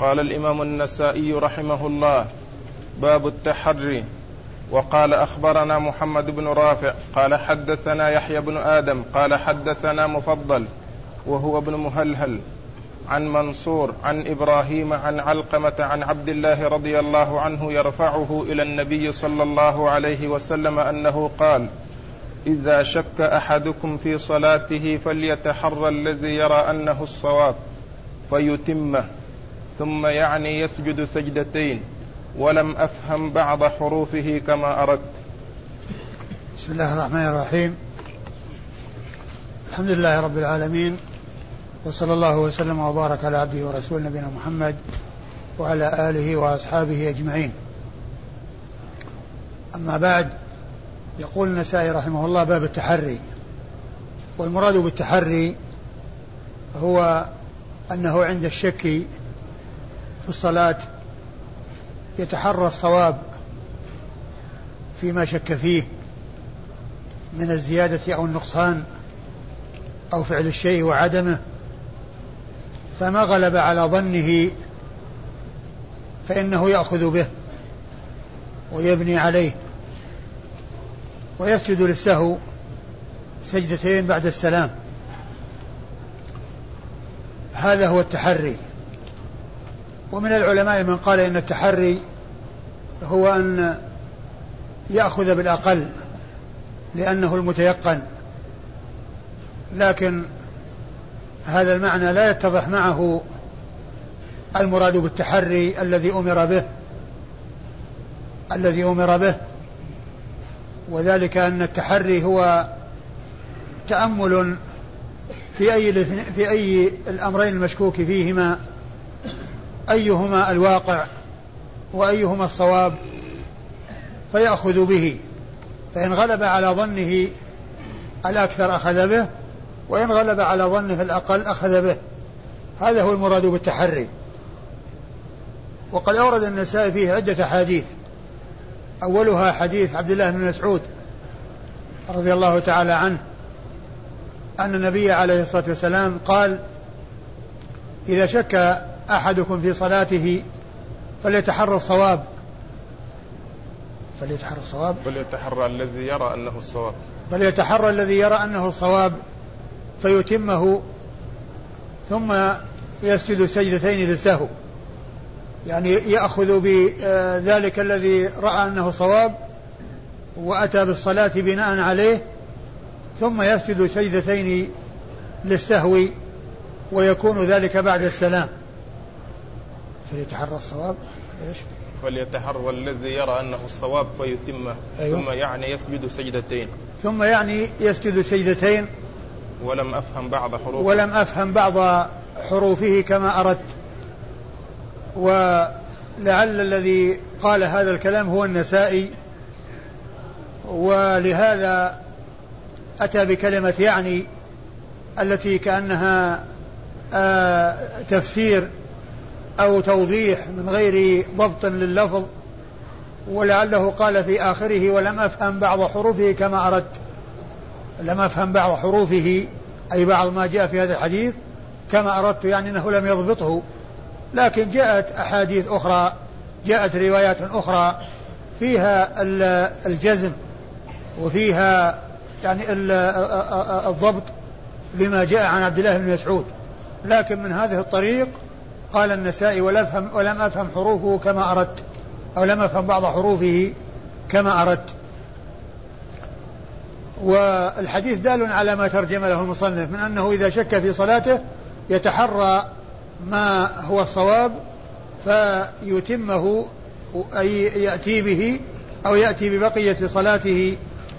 قال الإمام النسائي رحمه الله باب التحري. وقال أخبرنا محمد بن رافع قال حدثنا يحيى بن آدم قال حدثنا مفضل وهو ابن مهلهل. عن منصور عن إبراهيم عن علقمة عن عبد الله رضي الله عنه يرفعه إلى النبي صلى الله عليه وسلم أنه قال إذا شك أحدكم في صلاته فليتحرى الذي يرى أنه الصواب فيتمه. ثم يعني يسجد سجدتين ولم أفهم بعض حروفه كما أردت. بسم الله الرحمن الرحيم. الحمد لله رب العالمين وصلى الله وسلم وبارك على عبده ورسوله نبينا محمد وعلى آله وأصحابه أجمعين. أما بعد يقول النسائي رحمه الله باب التحري. والمراد بالتحري هو أنه عند الشك في الصلاة يتحرى الصواب فيما شك فيه من الزيادة أو النقصان أو فعل الشيء وعدمه فما غلب على ظنه فإنه يأخذ به ويبني عليه ويسجد للسهو سجدتين بعد السلام. هذا هو التحري. ومن العلماء من قال إن التحري هو أن يأخذ بالأقل لأنه المتيقن. لكن هذا المعنى لا يتضح معه المراد بالتحري الذي أمر به الذي أمر به وذلك أن التحري هو تأمل في أي في أي الأمرين المشكوك فيهما. أيهما الواقع وأيهما الصواب فيأخذ به. فإن غلب على ظنه الأكثر أخذ به وإن غلب على ظنه الأقل أخذ به. هذا هو المراد بالتحري. وقد أورد النسائي فيه عدة أحاديث. أولها حديث عبد الله بن مسعود رضي الله تعالى عنه أن النبي عليه الصلاة والسلام قال إذا شك أحدكم في صلاته فليتحرى الصواب. فليتحرى الصواب. فليتحرى الذي يرى أنه الصواب. فليتحرى الذي يرى أنه الصواب فيتمه ثم يسجد سجدتين للسهو. يعني يأخذ بذلك الذي رأى أنه صواب وأتى بالصلاة بناء عليه ثم يسجد سجدتين للسهو ويكون ذلك بعد السلام. فليتحرى الصواب إيش؟ فليتحرى الذي يرى أنه الصواب فيتمه أيوه؟ ثم يعني يسجد سجدتين. ثم يعني يسجد سجدتين. ولم أفهم بعض حروفه. ولم أفهم بعض حروفه كما أردت. ولعل الذي قال هذا الكلام هو النسائي. ولهذا أتى بكلمة يعني التي كأنها آه تفسير أو توضيح من غير ضبط لللفظ ولعله قال في آخره ولم أفهم بعض حروفه كما أردت. لم أفهم بعض حروفه أي بعض ما جاء في هذا الحديث كما أردت يعني أنه لم يضبطه. لكن جاءت أحاديث أخرى جاءت روايات أخرى فيها الجزم وفيها يعني الضبط لما جاء عن عبد الله بن مسعود. لكن من هذه الطريق قال النسائي ولم ولم أفهم حروفه كما أردت أو لم أفهم بعض حروفه كما أردت. والحديث دال على ما ترجم له المصنف من أنه إذا شك في صلاته يتحرى ما هو الصواب فيتمه أي يأتي به أو يأتي ببقية صلاته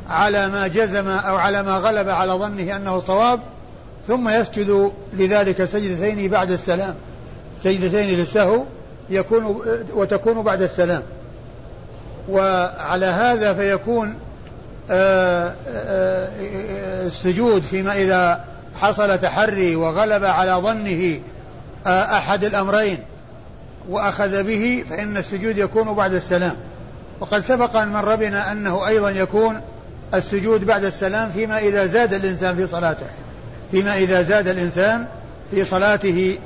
على ما جزم أو على ما غلب على ظنه أنه صواب ثم يسجد لذلك سجدتين بعد السلام. سجدتين للسهو يكون وتكون بعد السلام. وعلى هذا فيكون آه، آه، آه، السجود فيما إذا حصل تحري وغلب على ظنه أحد الأمرين وأخذ به فإن السجود يكون بعد السلام. وقد سبق أن مر بنا أنه أيضا يكون السجود بعد السلام فيما إذا زاد الإنسان في صلاته. فيما إذا زاد الإنسان في صلاته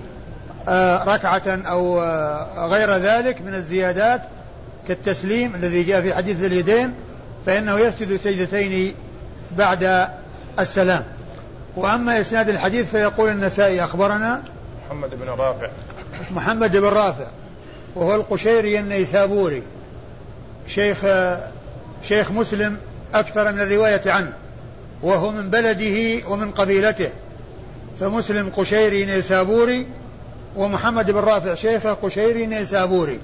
ركعة أو آه، غير ذلك من الزيادات كالتسليم الذي جاء في حديث اليدين فإنه يسجد سجدتين بعد السلام. وأما إسناد الحديث فيقول النسائي أخبرنا محمد بن رافع. محمد بن رافع وهو القشيري النيسابوري شيخ شيخ مسلم أكثر من الرواية عنه وهو من بلده ومن قبيلته فمسلم قشيري نيسابوري ومحمد بن رافع شيخه قشيري نيسابوري.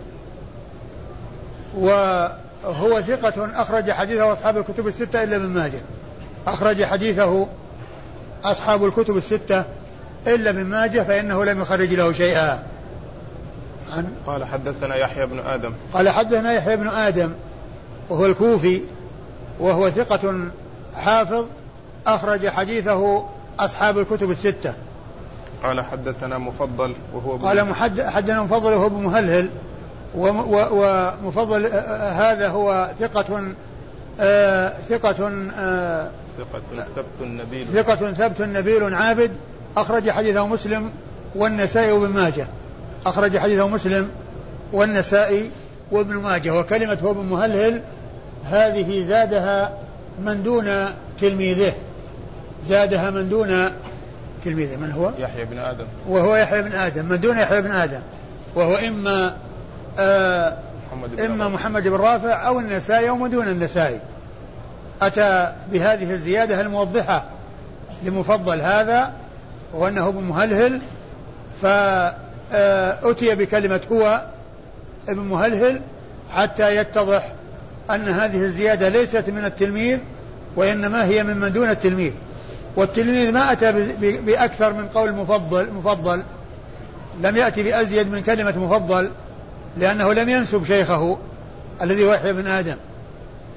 وهو ثقة أخرج حديثه أصحاب الكتب الستة إلا ابن ماجه. أخرج حديثه أصحاب الكتب الستة إلا ابن ماجه فإنه لم يخرج له شيئا. عن قال حدثنا يحيى بن آدم. قال حدثنا يحيى بن آدم وهو الكوفي وهو ثقة حافظ أخرج حديثه أصحاب الكتب الستة. قال حدثنا مفضل وهو قال حدثنا مفضل وهو ابن مهلهل. ومفضل هذا هو ثقة آه ثقة آه ثقة ثبت نبيل ثقة ثبت نبيل عابد. أخرج حديثه مسلم والنسائي وابن ماجه. أخرج حديثه مسلم والنسائي وابن ماجه. وكلمة هو ابن مهلهل هذه زادها من دون تلميذه. زادها من دون تلميذه من هو؟ يحيى بن آدم. وهو يحيى بن آدم. من دون يحيى بن آدم. وهو إما آه محمد بن إما محمد بن رافع أو النسائي أو من دون النسائي. أتى بهذه الزيادة الموضحة لمفضل هذا وأنه ابن مهلهل. فأتي بكلمة هو ابن مهلهل حتى يتضح أن هذه الزيادة ليست من التلميذ وإنما هي ممن دون التلميذ. والتلميذ ما أتى بأكثر من قول مفضل مفضل. لم يأتي بأزيد من كلمة مفضل لأنه لم ينسب شيخه الذي هو يحيى بن آدم.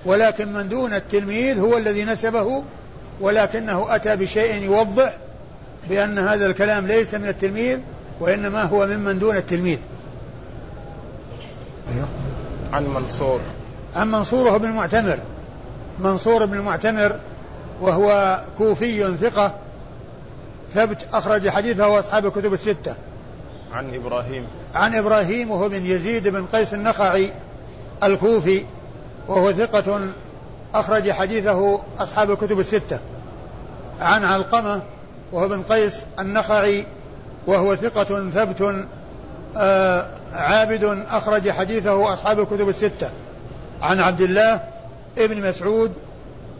ولكن من دون التلميذ هو الذي نسبه ولكنه أتى بشيء يوضح بأن هذا الكلام ليس من التلميذ وإنما هو ممن دون التلميذ. أيوه. عن منصور. عن منصور بن المعتمر. منصور بن المعتمر وهو كوفي ثقة ثبت أخرج حديثه أصحاب الكتب الستة. عن إبراهيم. عن إبراهيم وهو بن يزيد بن قيس النخعي الكوفي وهو ثقة أخرج حديثه أصحاب الكتب الستة. عن علقمة وهو بن قيس النخعي وهو ثقة ثبت آه عابد أخرج حديثه أصحاب الكتب الستة. عن عبد الله ابن مسعود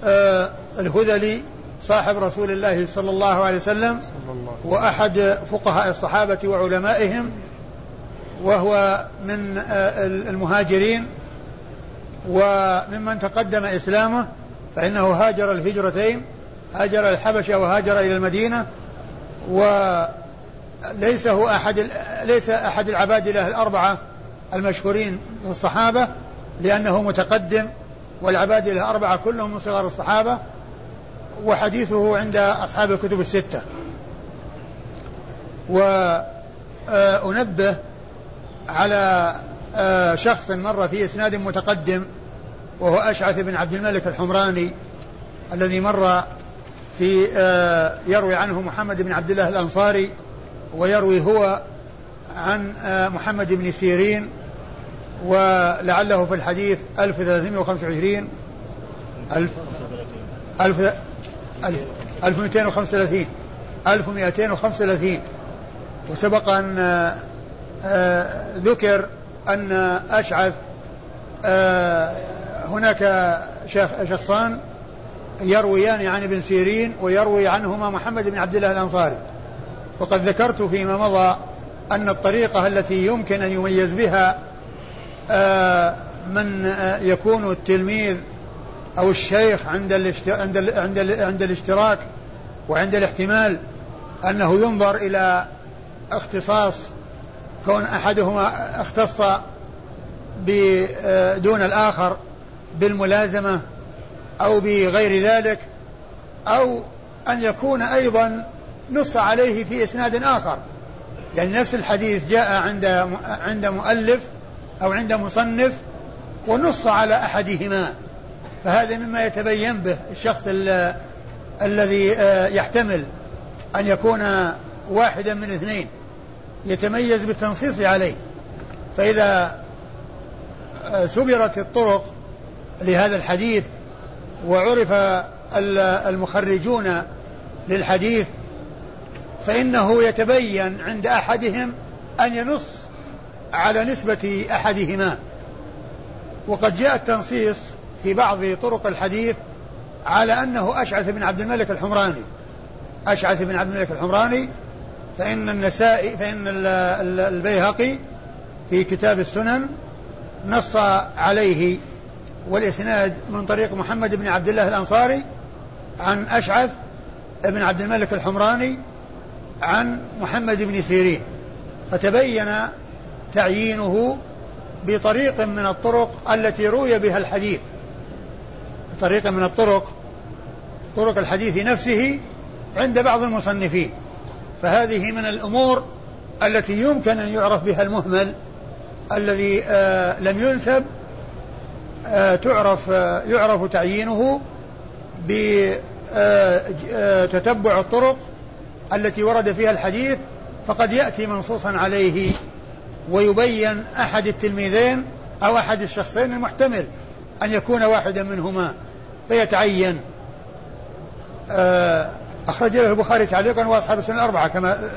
آه الهذلي صاحب رسول الله صلى الله عليه وسلم وأحد فقهاء الصحابة وعلمائهم وهو من آه المهاجرين وممن تقدم إسلامه فإنه هاجر الهجرتين هاجر الحبشة وهاجر إلى المدينة وليس هو أحد ليس أحد العباد الله الأربعة المشهورين في الصحابة لأنه متقدم والعباد الأربعة كلهم من صغار الصحابة وحديثه عند أصحاب الكتب الستة. وأنبه على آه، شخص مر في إسناد متقدم وهو أشعث بن عبد الملك الحمراني الذي مر في آه، يروي عنه محمد بن عبد الله الأنصاري ويروي هو عن آه، محمد بن سيرين ولعله في الحديث 1325 ألف ألف ألف 1235 1235 وسبق أن ذكر أن أشعث آه، هناك شخصان يرويان عن ابن سيرين ويروي عنهما محمد بن عبد الله الأنصاري. وقد ذكرت فيما مضى أن الطريقة التي يمكن أن يميز بها آه، من آه، يكون التلميذ أو الشيخ عند عند عند عند الاشتراك وعند الاحتمال أنه ينظر إلى اختصاص كون أحدهما اختص دون الآخر بالملازمة أو بغير ذلك أو أن يكون أيضا نص عليه في إسناد آخر. يعني نفس الحديث جاء عند عند مؤلف أو عند مصنف ونص على أحدهما. فهذا مما يتبين به الشخص الذي آه، يحتمل أن يكون واحدا من اثنين يتميز بالتنصيص عليه. فإذا آه، سبرت الطرق لهذا الحديث وعرف المخرجون للحديث فإنه يتبين عند أحدهم أن ينص على نسبة أحدهما. وقد جاء التنصيص في بعض طرق الحديث على أنه أشعث بن عبد الملك الحمراني. أشعث بن عبد الملك الحمراني فإن النسائي فإن البيهقي في كتاب السنن نص عليه والإسناد من طريق محمد بن عبد الله الأنصاري عن أشعث بن عبد الملك الحمراني عن محمد بن سيرين. فتبين تعيينه بطريق من الطرق التي روي بها الحديث. بطريق من الطرق طرق الحديث نفسه عند بعض المصنفين. فهذه من الأمور التي يمكن أن يعرف بها المهمل الذي آه لم ينسب آه تعرف آه يعرف تعيينه بتتبع الطرق التي ورد فيها الحديث فقد يأتي منصوصا عليه ويبين أحد التلميذين أو أحد الشخصين المحتمل. أن يكون واحدا منهما فيتعين. آه، أخرج له البخاري تعليقا وأصحاب السنة الأربعة كما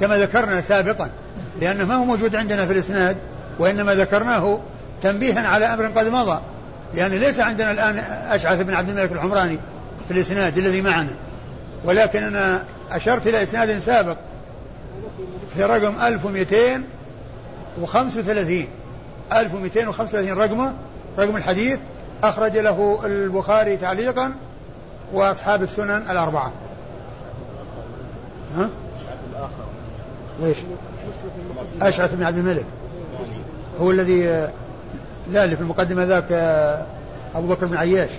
كما ذكرنا سابقا لأنه ما هو موجود عندنا في الإسناد وإنما ذكرناه تنبيها على أمر قد مضى لأن ليس عندنا الآن أشعث بن عبد الملك الحمراني في الإسناد الذي معنا. ولكن أنا أشرت إلى إسناد سابق في رقم 1235 1235 رقمه رقم الحديث أخرج له البخاري تعليقا وأصحاب السنن الأربعة ها؟ ويش؟ أشعث بن عبد الملك هو الذي لا اللي في المقدمة ذاك أبو بكر بن عياش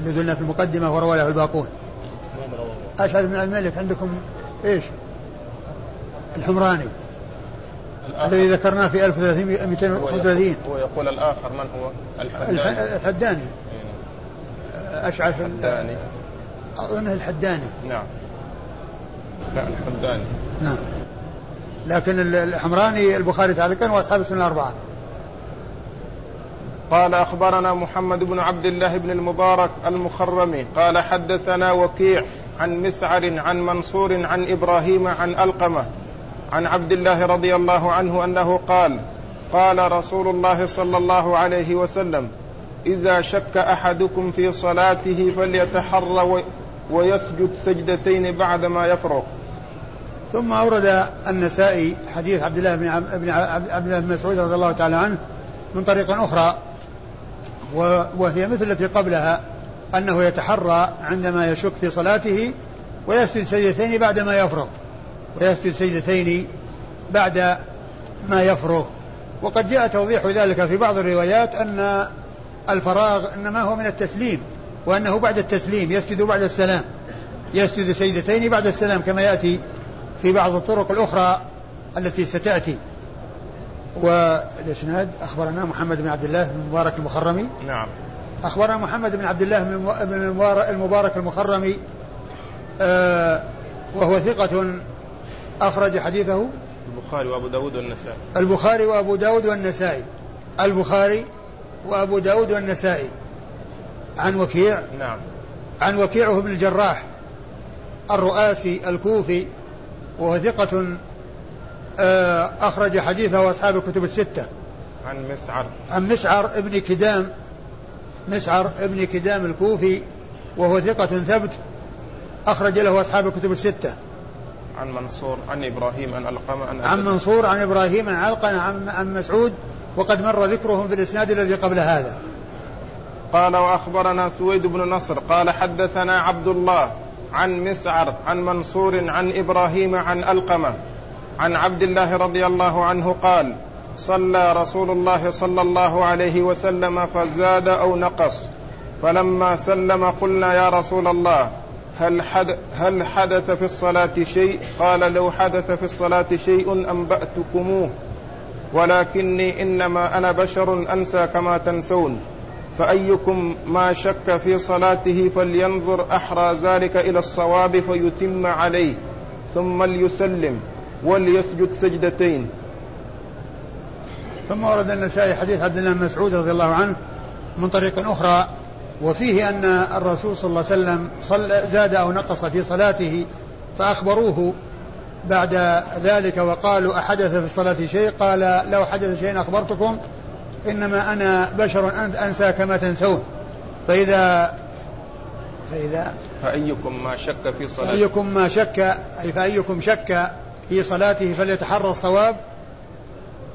اللي قلنا في المقدمة وروى له الباقون أشعث بن عبد الملك عندكم إيش؟ الحمراني الذي ذكرناه في 1235 هو يقول الآخر من هو؟ الحداني. الحداني. أشعث الحداني. أظنه الحداني. نعم. لا الحداني. نعم. لكن الحمراني البخاري تعليقا وأصحاب السنة الأربعة. قال أخبرنا محمد بن عبد الله بن المبارك المخرمي. قال حدثنا وكيع عن مسعر عن منصور عن إبراهيم عن ألقمة. عن عبد الله رضي الله عنه أنه قال قال رسول الله صلى الله عليه وسلم إذا شك أحدكم في صلاته فليتحر ويسجد سجدتين بعدما يفرغ. ثم أورد النسائي حديث عبد الله بن عبد الله بن مسعود رضي الله تعالى عنه من طريق أخرى وهي مثل التي قبلها أنه يتحرى عندما يشك في صلاته ويسجد سجدتين بعدما يفرغ. ويسجد سجدتين بعد ما يفرغ. وقد جاء توضيح ذلك في بعض الروايات أن الفراغ إنما هو من التسليم وأنه بعد التسليم يسجد بعد السلام. يسجد سجدتين بعد السلام كما يأتي في بعض الطرق الأخرى التي ستأتي. والإسناد أخبرنا محمد بن عبد الله بن المبارك المخرمي. نعم. أخبرنا محمد بن عبد الله بن المبارك المخرمي آه وهو ثقة أخرج حديثه البخاري وأبو داود والنسائي. البخاري وأبو داود والنسائي. البخاري وأبو داود والنسائي. عن وكيع. نعم. عن وكيع بن الجراح الرؤاسي الكوفي وهو ثقة آه، أخرج حديثه أصحاب الكتب الستة. عن مسعر. عن مسعر ابن كدام مسعر ابن كدام الكوفي وهو ثقة ثبت أخرج له أصحاب الكتب الستة. عن منصور عن إبراهيم عن ألقمة عن, عن منصور عن إبراهيم عن علقمة عن, عن مسعود وقد مر ذكرهم في الإسناد الذي قبل هذا. قال وأخبرنا سويد بن نصر قال حدثنا عبد الله عن مسعر عن منصور عن إبراهيم عن ألقمة عن عبد الله رضي الله عنه قال صلى رسول الله صلى الله عليه وسلم فزاد أو نقص فلما سلم قلنا يا رسول الله هل, حد هل حدث في الصلاة شيء؟ قال لو حدث في الصلاة شيء أنبأتكموه. ولكني إنما أنا بشر أنسى كما تنسون. فأيكم ما شك في صلاته فلينظر أحرى ذلك إلى الصواب فيتم عليه. ثم ليسلم وليسجد سجدتين. ثم ورد النسائي حديث عبد الله مسعود رضي الله عنه من طريق أخرى وفيه أن الرسول صلى الله عليه وسلم صل زاد أو نقص في صلاته فأخبروه بعد ذلك وقالوا أحدث في الصلاة شيء؟ قال لو حدث شيء أخبرتكم إنما أنا بشر أنسى كما تنسون فإذا فإذا فأيكم ما شك في صلاته؟ فأيكم ما شك أي فأيكم شك في صلاته فليتحرى الصواب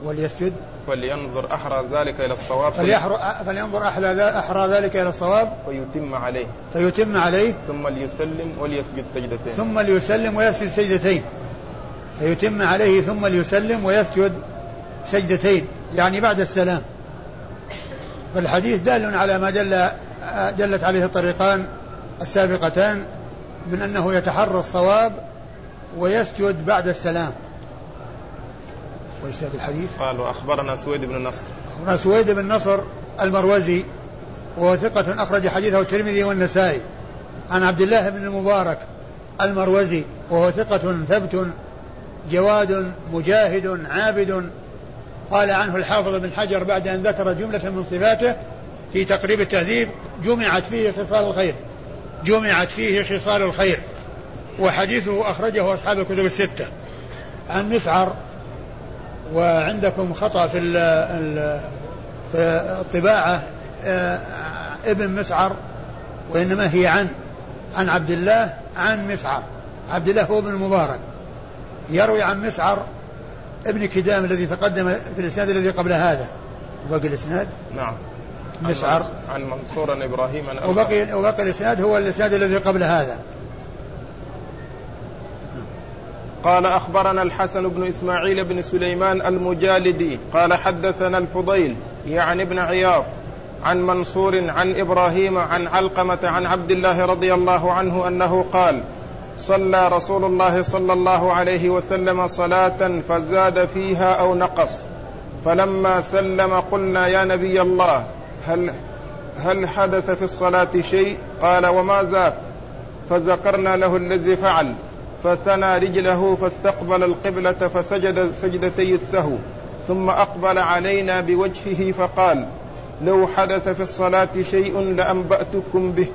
وليسجد. فلينظر أحرى ذلك إلى الصواب. فلينظر أحرى, أحرى ذلك إلى الصواب. ويتم عليه. فيتم عليه. ثم ليسلم وليسجد سجدتين. ثم ليسلم ويسجد سجدتين. فيتم عليه ثم ليسلم ويسجد سجدتين. يعني بعد السلام. فالحديث دال على ما دل دلت عليه الطريقان السابقتان من أنه يتحرى الصواب ويسجد بعد السلام. وإسناد الحديث؟ قال وأخبرنا سويد بن نصر. أخبرنا سويد بن نصر المروزي وهو ثقة أخرج حديثه الترمذي والنسائي. عن عبد الله بن المبارك المروزي وهو ثقة ثبت جواد مجاهد عابد. قال عنه الحافظ بن حجر بعد أن ذكر جملة من صفاته في تقريب التهذيب جمعت فيه خصال الخير. جمعت فيه خصال الخير. وحديثه أخرجه أصحاب الكتب الستة. عن مسعر وعندكم خطأ في في الطباعة آه، ابن مسعر وإنما هي عن عن عبد الله عن مسعر. عبد الله هو ابن المبارك يروي عن مسعر ابن كدام الذي تقدم في الإسناد الذي قبل هذا. وبقي الإسناد؟ نعم. مسعر. عن منصور إبراهيم وبقي وبقي الإسناد هو الإسناد الذي قبل هذا. قال أخبرنا الحسن بن إسماعيل بن سليمان المجالدي قال حدثنا الفضيل يعني ابن عياض عن منصور عن إبراهيم عن علقمة عن عبد الله رضي الله عنه أنه قال صلى رسول الله صلى الله عليه وسلم صلاة فزاد فيها أو نقص فلما سلم قلنا يا نبي الله هل هل حدث في الصلاة شيء؟ قال وما ذاك فذكرنا له الذي فعل. فثنى رجله فاستقبل القبلة فسجد سجدتي السهو ثم أقبل علينا بوجهه فقال لو حدث في الصلاة شيء لأنبأتكم به.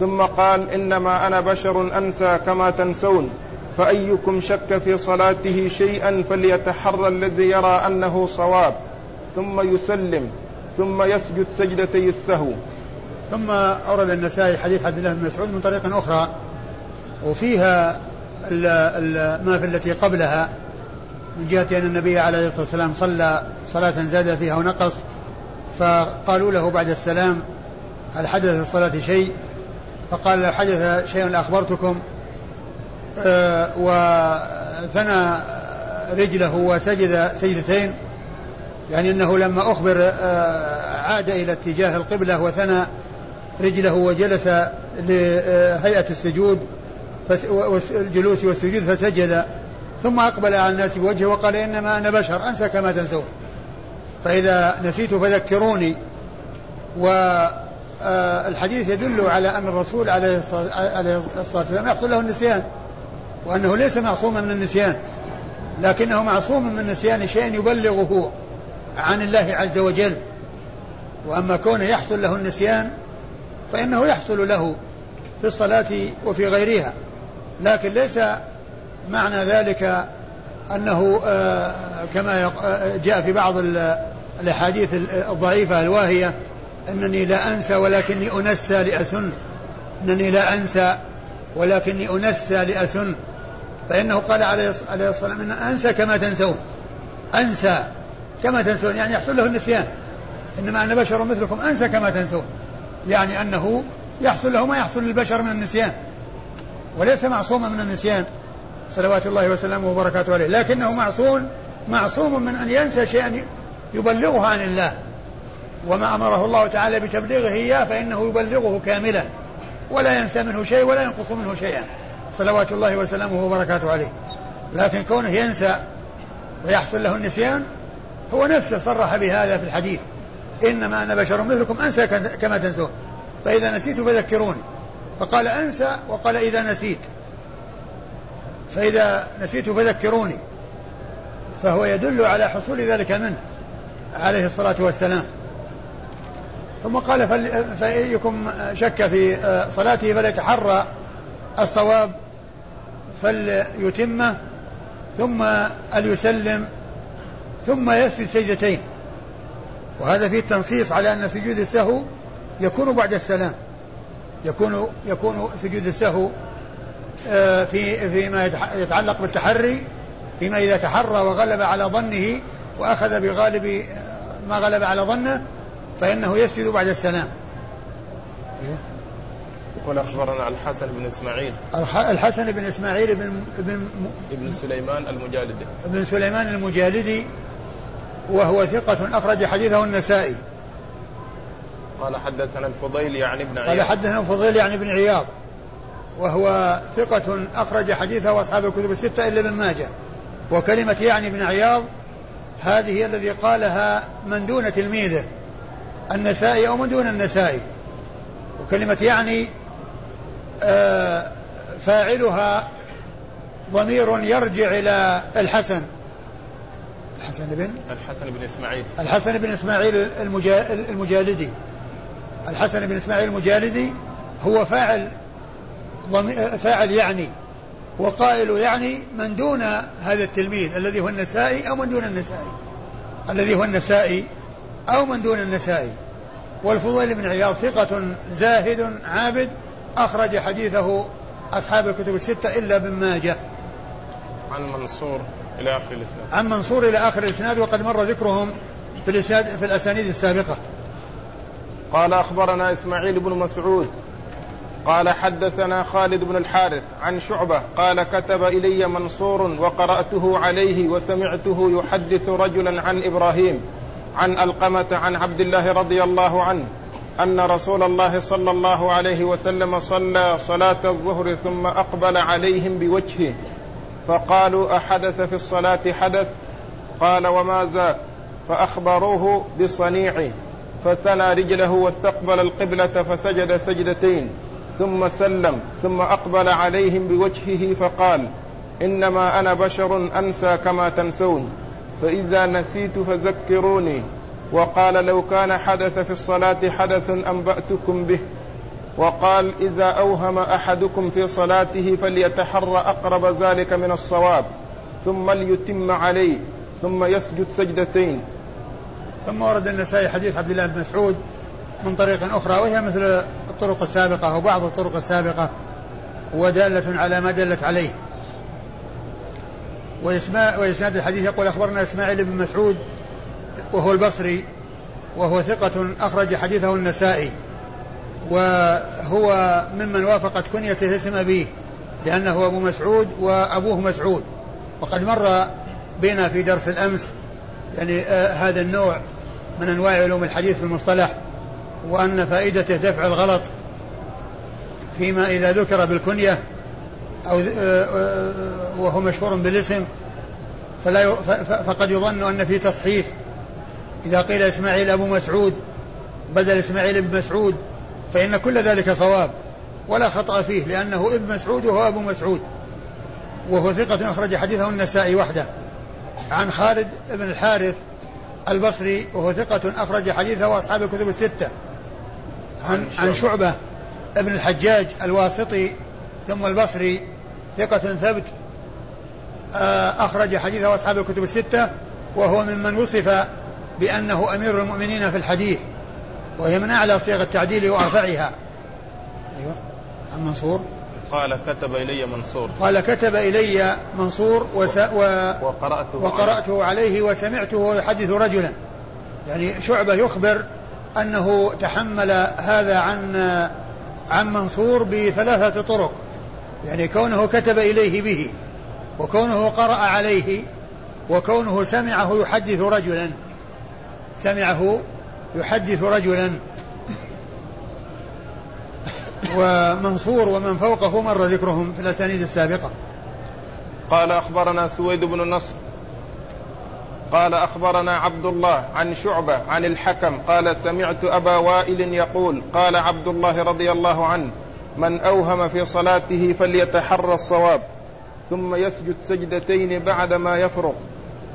ثم قال إنما أنا بشر أنسى كما تنسون فأيكم شك في صلاته شيئا فليتحرى الذي يرى أنه صواب. ثم يسلم ثم يسجد سجدتي السهو. ثم أورد النسائي حديث عبد الله بن مسعود من طريق أخرى وفيها ما في التي قبلها من جهة أن النبي عليه الصلاة والسلام صلى صلاة زاد فيها ونقص فقالوا له بعد السلام هل حدث في الصلاة شيء؟ فقال لو حدث شيء لأخبرتكم آه وثنى رجله وسجد سجدتين يعني أنه لما أخبر آه عاد إلى اتجاه القبلة وثنى رجله وجلس لهيئة السجود والجلوس والسجود فسجد ثم أقبل على الناس بوجهه وقال إنما أنا بشر أنسى كما تنسون. فإذا نسيت فذكروني. والحديث يدل على أن الرسول عليه الصلاة والسلام يحصل له النسيان وأنه ليس معصوما من النسيان لكنه معصوم من نسيان شيء يبلغه عن الله عز وجل. وأما كونه يحصل له النسيان فإنه يحصل له في الصلاة وفي غيرها. لكن ليس معنى ذلك أنه آه، كما آه، جاء في بعض الأحاديث الضعيفة الواهية أنني لا أنسى ولكني أنسى لأسن. أنني لا أنسى ولكني أنسى لأسن. فإنه قال عليه الصلاة والسلام أن أنسى كما تنسون. أنسى كما تنسون يعني يحصل له النسيان. إنما أنا بشر مثلكم أنسى كما تنسون. يعني أنه يحصل له ما يحصل للبشر من النسيان. وليس معصوما من النسيان صلوات الله وسلامه وبركاته عليه. لكنه معصوم معصوم من أن ينسى شيئا يبلغه عن الله. وما أمره الله تعالى بتبليغه إياه فإنه يبلغه كاملا. ولا ينسى منه شيء ولا ينقص منه شيئا. صلوات الله وسلامه وبركاته عليه. لكن كونه ينسى ويحصل له النسيان هو نفسه صرح بهذا في الحديث. إنما أنا بشر مثلكم أنسى كما تنسون. فإذا نسيت فذكروني. فقال أنسى وقال إذا نسيت. فإذا نسيت فذكروني. فهو يدل على حصول ذلك منه عليه الصلاة والسلام. ثم قال فأيكم شك في صلاته فليتحرى الصواب فليتمه ثم ليسلم ثم يسجد سجدتين. وهذا فيه التنصيص على أن سجود السهو يكون بعد السلام. يكون يكون سجود السهو آه، في فيما يتعلق بالتحري فيما إذا تحرى وغلب على ظنه وأخذ بغالب ما غلب على ظنه فإنه يسجد بعد السلام. يقول أخبرنا الحسن بن إسماعيل. الحسن بن إسماعيل بن بن ابن سليمان المجالدي. ابن سليمان المجالدي وهو ثقة أخرج حديثه النسائي. قال حدثنا الفضيل يعني ابن عياض. قال حدثنا الفضيل يعني ابن عياض. وهو ثقة أخرج حديثه وأصحاب الكتب الستة إلا ابن ماجه. وكلمة يعني ابن عياض هذه هي الذي قالها من دون تلميذه. النسائي أو من دون النسائي. وكلمة يعني آه، فاعلها ضمير يرجع إلى الحسن. الحسن بن؟ الحسن بن إسماعيل. الحسن بن إسماعيل المجالدي. الحسن بن إسماعيل المجالدي هو فاعل فاعل يعني وقائل يعني من دون هذا التلميذ الذي هو النسائي أو من دون النسائي. الذي هو النسائي أو من دون النسائي. والفضيل بن عياض ثقة زاهد عابد أخرج حديثه أصحاب الكتب الستة إلا ابن ماجه. عن منصور إلى آخر الإسناد. عن منصور إلى آخر الإسناد وقد مر ذكرهم في الإسناد في الأسانيد السابقة. قال أخبرنا إسماعيل بن مسعود قال حدثنا خالد بن الحارث عن شعبة قال كتب إلي منصور وقرأته عليه وسمعته يحدث رجلا عن إبراهيم عن ألقمة عن عبد الله رضي الله عنه أن رسول الله صلى الله عليه وسلم صلى صلاة الظهر ثم أقبل عليهم بوجهه فقالوا أحدث في الصلاة حدث؟ قال وما ذاك فأخبروه بصنيعه فثنى رجله واستقبل القبلة فسجد سجدتين ثم سلم ثم أقبل عليهم بوجهه فقال إنما أنا بشر أنسى كما تنسون فإذا نسيت فذكروني. وقال لو كان حدث في الصلاة حدث أنبأتكم به. وقال إذا أوهم أحدكم في صلاته فليتحرى أقرب ذلك من الصواب ثم ليتم عليه ثم يسجد سجدتين. ثم ورد النسائي حديث عبد الله بن مسعود من طريق أخرى وهي مثل الطرق السابقة أو بعض الطرق السابقة ودالة على ما دلت عليه. وإسناد الحديث يقول أخبرنا إسماعيل بن مسعود وهو البصري وهو ثقة أخرج حديثه النسائي وهو ممن وافقت كنيته اسم أبيه لأنه أبو مسعود وأبوه مسعود. وقد مر بنا في درس الأمس يعني آه هذا النوع من أنواع علوم الحديث في المصطلح وأن فائدته دفع الغلط فيما إذا ذكر بالكنية أو آه، آه، وهو مشهور بالاسم فلا فقد يظن أن في تصحيف إذا قيل إسماعيل أبو مسعود بدل إسماعيل بن مسعود فإن كل ذلك صواب ولا خطأ فيه لأنه ابن مسعود وهو أبو مسعود. وهو ثقة أخرج حديثه النسائي وحده. عن خالد بن الحارث البصري وهو ثقة أخرج حديثه وأصحاب الكتب الستة. عن, عن شعبة. ابن الحجاج الواسطي ثم البصري ثقة ثبت آه، أخرج حديثه أصحاب الكتب الستة وهو ممن وصف بأنه أمير المؤمنين في الحديث وهي من أعلى صيغ التعديل وأرفعها. أيوه عن منصور. قال كتب إلي منصور. قال كتب إلي منصور وس و وقرأته, وقرأته عليه وسمعته يحدث رجلا. يعني شعبة يخبر أنه تحمل هذا عن عن منصور بثلاثة طرق. يعني كونه كتب إليه به وكونه قرأ عليه وكونه سمعه يحدث رجلا. سمعه يحدث رجلا. ومنصور ومن فوقه مر ذكرهم في الأسانيد السابقة. قال أخبرنا سويد بن النصر قال أخبرنا عبد الله عن شعبة عن الحكم. قال سمعت أبا وائل يقول قال عبد الله رضي الله عنه من أوهم في صلاته فليتحرى الصواب ثم يسجد سجدتين بعدما يفرغ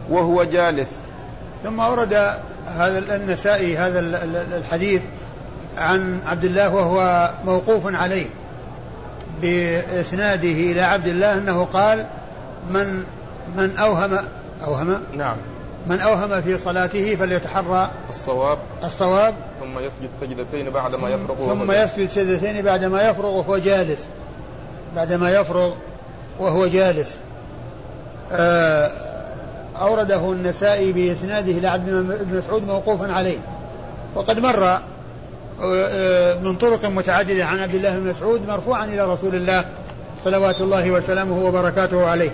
وهو جالس. ثم ورد هذا النسائي هذا الحديث عن عبد الله وهو موقوف عليه بإسناده إلى عبد الله أنه قال من من أوهم أوهم نعم. من أوهم في صلاته فليتحرى الصواب. الصواب. ثم يسجد سجدتين بعدما يفرغ ثم يسجد سجدتين بعدما يفرغ وهو جالس. بعدما يفرغ وهو جالس. آه، أورده النسائي بإسناده إلى عبد بن مسعود موقوفا عليه. وقد مر من طرق متعددة عن عبد الله بن مسعود مرفوعا إلى رسول الله صلوات الله وسلامه وبركاته عليه.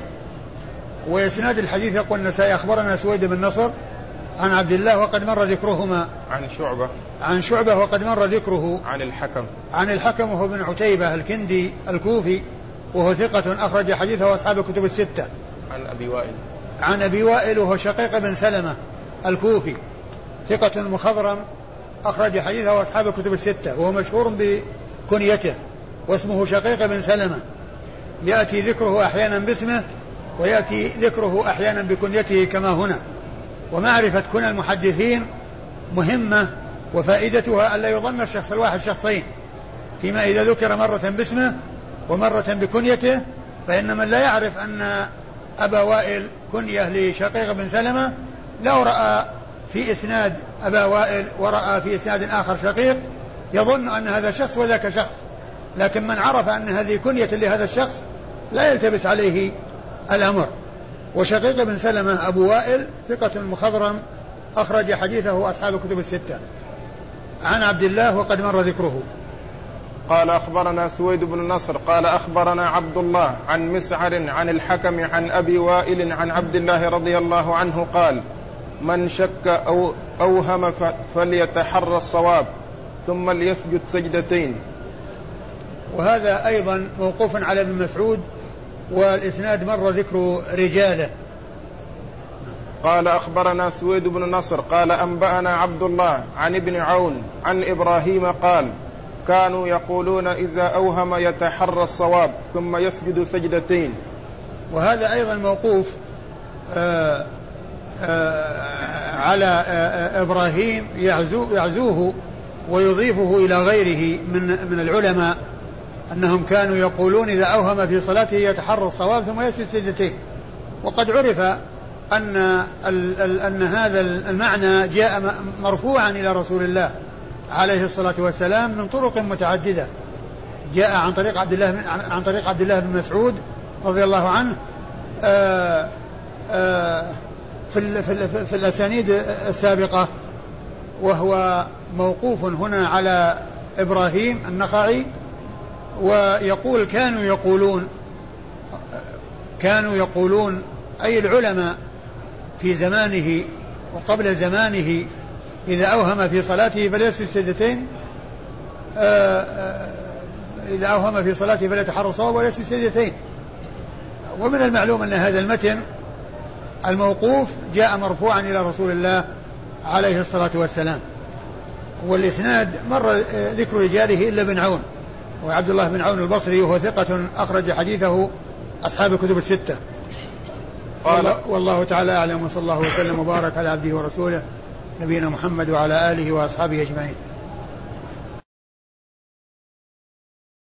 وإسناد الحديث يقول النسائي أخبرنا سويد بن نصر عن عبد الله وقد مر ذكرهما. عن شعبة. عن شعبة وقد مر ذكره. عن الحكم. عن الحكم وهو بن عتيبة الكندي الكوفي وهو ثقة أخرج حديثه أصحاب الكتب الستة. عن أبي وائل. عن أبي وائل وهو شقيق بن سلمة الكوفي. ثقة مخضرم أخرج حديثه أصحاب الكتب الستة وهو مشهور بكنيته واسمه شقيق بن سلمة. يأتي ذكره أحيانا باسمه ويأتي ذكره أحيانا بكنيته كما هنا. ومعرفة كنى المحدثين مهمة وفائدتها ألا يظن الشخص الواحد شخصين. فيما إذا ذكر مرة باسمه ومرة بكنيته فإن من لا يعرف أن أبا وائل كنية لشقيق بن سلمة. لو رأى في إسناد أبا وائل ورأى في إسناد آخر شقيق يظن أن هذا شخص وذاك شخص. لكن من عرف أن هذه كنية لهذا الشخص لا يلتبس عليه الأمر. وشقيق بن سلمة أبو وائل ثقة مخضرم أخرج حديثه أصحاب الكتب الستة. عن عبد الله وقد مر ذكره. قال أخبرنا سويد بن نصر قال أخبرنا عبد الله عن مسعر عن الحكم عن أبي وائل عن عبد الله رضي الله عنه قال من شك أو أوهم فليتحرى الصواب ثم ليسجد سجدتين. وهذا أيضا موقوف على ابن مسعود والإسناد مر ذكر رجاله. قال أخبرنا سويد بن نصر قال أنبأنا عبد الله عن ابن عون عن إبراهيم قال كانوا يقولون إذا أوهم يتحرى الصواب ثم يسجد سجدتين. وهذا أيضا موقوف آآ على آآ إبراهيم يعزو يعزوه ويضيفه إلى غيره من من العلماء أنهم كانوا يقولون إذا أوهم في صلاته يتحرى الصواب ثم يسجد سجدتين وقد عرف أن أن هذا المعنى جاء مرفوعا إلى رسول الله عليه الصلاة والسلام من طرق متعددة. جاء عن طريق عبد الله عن طريق عبد الله بن مسعود رضي الله عنه آآ آآ في في, في الأسانيد السابقة وهو موقوف هنا على إبراهيم النخعي ويقول كانوا يقولون كانوا يقولون أي العلماء في زمانه وقبل زمانه إذا أوهم في صلاته فليسجد سجدتين آه، آه، إذا أوهم في صلاته فليتحرى الصواب وليسجد سجدتين. ومن المعلوم أن هذا المتن الموقوف جاء مرفوعا إلى رسول الله عليه الصلاة والسلام. والإسناد مر ذكر رجاله إلا بن عون وعبد الله بن عون البصري وهو ثقة أخرج حديثه أصحاب الكتب الستة. قال والله تعالى أعلم وصلى الله وسلم وبارك على عبده ورسوله نبينا محمد وعلى آله وأصحابه أجمعين.